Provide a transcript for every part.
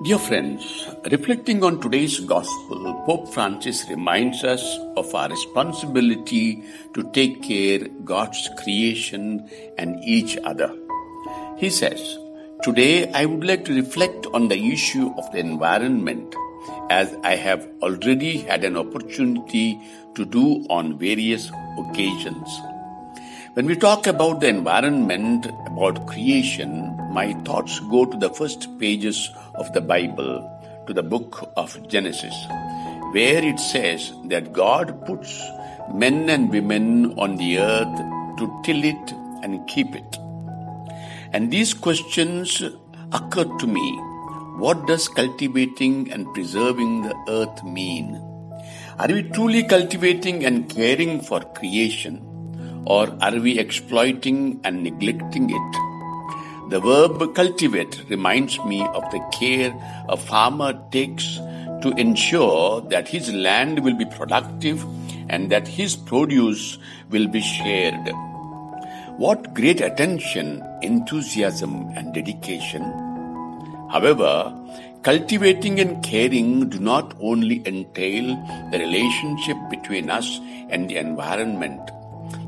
Dear friends, reflecting on today's gospel, Pope Francis reminds us of our responsibility to take care God's creation and each other. He says, Today I would like to reflect on the issue of the environment as I have already had an opportunity to do on various occasions. When we talk about the environment, about creation, my thoughts go to the first pages of the Bible, to the book of Genesis, where it says that God puts men and women on the earth to till it and keep it. And these questions occurred to me. What does cultivating and preserving the earth mean? Are we truly cultivating and caring for creation? Or are we exploiting and neglecting it? The verb cultivate reminds me of the care a farmer takes to ensure that his land will be productive and that his produce will be shared. What great attention, enthusiasm, and dedication. However, cultivating and caring do not only entail the relationship between us and the environment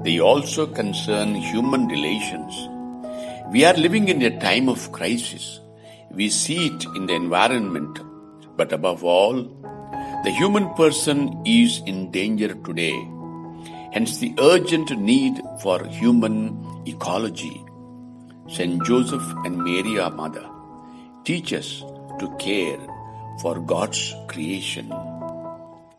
they also concern human relations. We are living in a time of crisis. We see it in the environment, but above all, the human person is in danger today. Hence the urgent need for human ecology. Saint Joseph and Mary, our mother, teach us to care for God's creation.